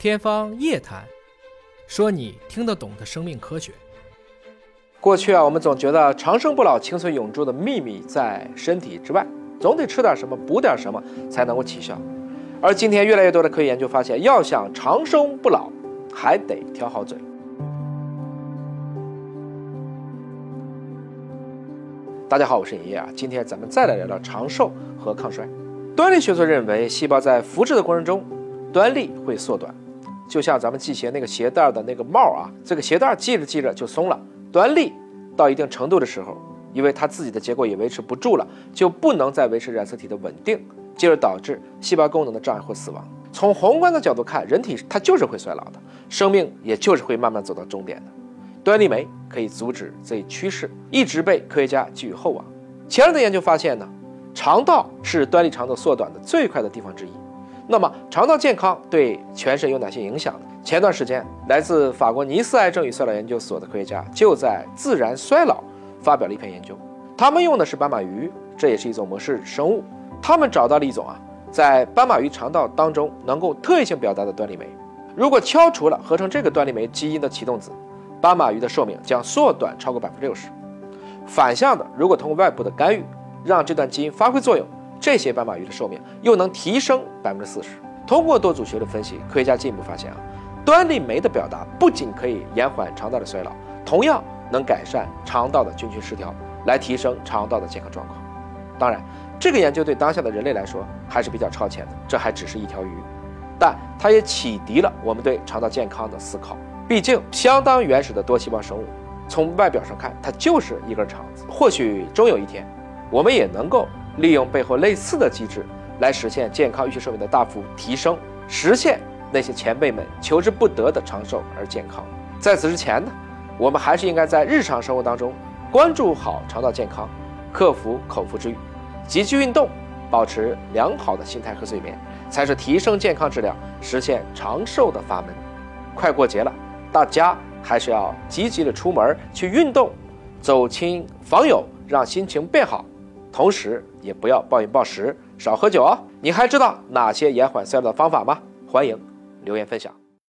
天方夜谭，说你听得懂的生命科学。过去啊，我们总觉得长生不老、青春永驻的秘密在身体之外，总得吃点什么、补点什么才能够起效。而今天越来越多的科学研究发现，要想长生不老，还得挑好嘴。大家好，我是爷爷啊，今天咱们再来聊聊长寿和抗衰。端粒学说认为，细胞在复制的过程中，端粒会缩短，就像咱们系鞋那个鞋带的那个帽啊，这个鞋带系着系着就松了。端粒到一定程度的时候，因为它自己的结构也维持不住了，就不能再维持染色体的稳定，进而导致细胞功能的障碍或死亡。从宏观的角度看，人体它就是会衰老的，生命也就是会慢慢走到终点的。端粒酶可以阻止这一趋势，一直被科学家寄予厚望。前人的研究发现呢，肠道是端粒长度缩短的最快的地方之一。那么，肠道健康对全身有哪些影响呢？前段时间，来自法国尼斯癌症与衰老研究所的科学家就在《自然衰老》发表了一篇研究。他们用的是斑马鱼，这也是一种模式生物。他们找到了一种啊，在斑马鱼肠道当中能够特异性表达的端粒酶。如果敲除了合成这个端粒酶基因的启动子，斑马鱼的寿命将缩短超过百分之六十。反向的，如果通过外部的干预让这段基因发挥作用，这些斑马鱼的寿命又能提升百分之四十。通过多组学的分析，科学家进一步发现啊。端粒酶的表达不仅可以延缓肠道的衰老，同样能改善肠道的菌群失调，来提升肠道的健康状况。当然，这个研究对当下的人类来说还是比较超前的，这还只是一条鱼，但它也启迪了我们对肠道健康的思考。毕竟，相当原始的多细胞生物，从外表上看，它就是一根肠子。或许终有一天，我们也能够利用背后类似的机制，来实现健康预期寿命的大幅提升，实现。那些前辈们求之不得的长寿而健康，在此之前呢，我们还是应该在日常生活当中关注好肠道健康，克服口腹之欲，积极运动，保持良好的心态和睡眠，才是提升健康质量、实现长寿的法门。快过节了，大家还是要积极的出门去运动，走亲访友，让心情变好，同时也不要暴饮暴食，少喝酒哦。你还知道哪些延缓衰老的方法吗？欢迎。留言分享。